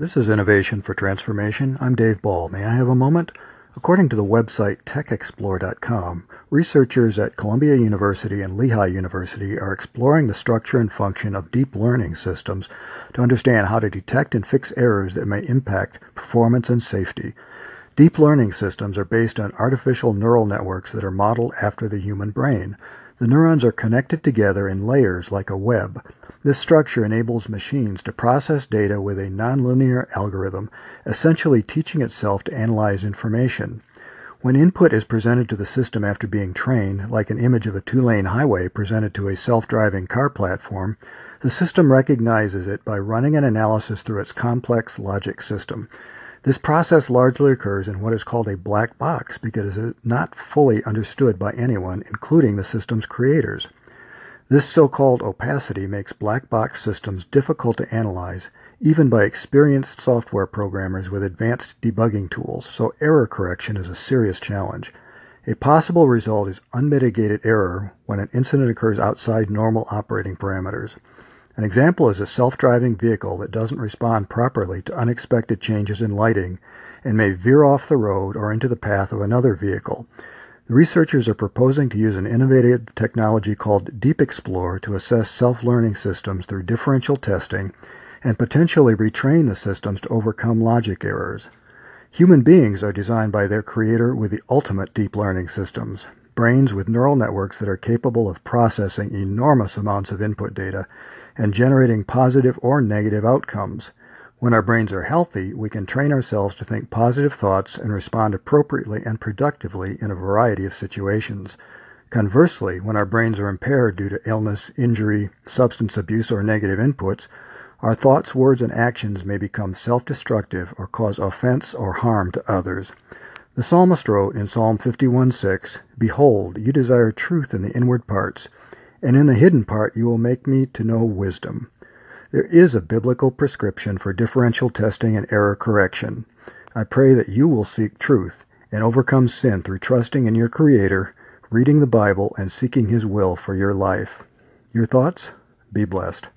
This is Innovation for Transformation. I'm Dave Ball. May I have a moment? According to the website techxplore.com, researchers at Columbia University and Lehigh University are exploring the structure and function of deep learning systems to understand how to detect and fix errors that may impact performance and safety. Deep learning systems are based on artificial neural networks that are modeled after the human brain. The neurons are connected together in layers like a web. This structure enables machines to process data with a nonlinear algorithm, essentially teaching itself to analyze information. When input is presented to the system after being trained, like an image of a two lane highway presented to a self driving car platform, the system recognizes it by running an analysis through its complex logic system. This process largely occurs in what is called a black box because it is not fully understood by anyone, including the system's creators. This so-called opacity makes black box systems difficult to analyze, even by experienced software programmers with advanced debugging tools, so error correction is a serious challenge. A possible result is unmitigated error when an incident occurs outside normal operating parameters. An example is a self-driving vehicle that doesn't respond properly to unexpected changes in lighting and may veer off the road or into the path of another vehicle. The researchers are proposing to use an innovative technology called DeepXplore to assess self-learning systems through differential testing and potentially retrain the systems to overcome logic errors. Human beings are designed by their creator with the ultimate deep learning systems, brains with neural networks that are capable of processing enormous amounts of input data and generating positive or negative outcomes. When our brains are healthy, we can train ourselves to think positive thoughts and respond appropriately and productively in a variety of situations. Conversely, when our brains are impaired due to illness, injury, substance abuse, or negative inputs, our thoughts, words, and actions may become self destructive or cause offense or harm to others. The psalmist wrote in Psalm 51:6, Behold, you desire truth in the inward parts, and in the hidden part you will make me to know wisdom. There is a biblical prescription for differential testing and error correction. I pray that you will seek truth and overcome sin through trusting in your Creator, reading the Bible, and seeking His will for your life. Your thoughts? Be blessed.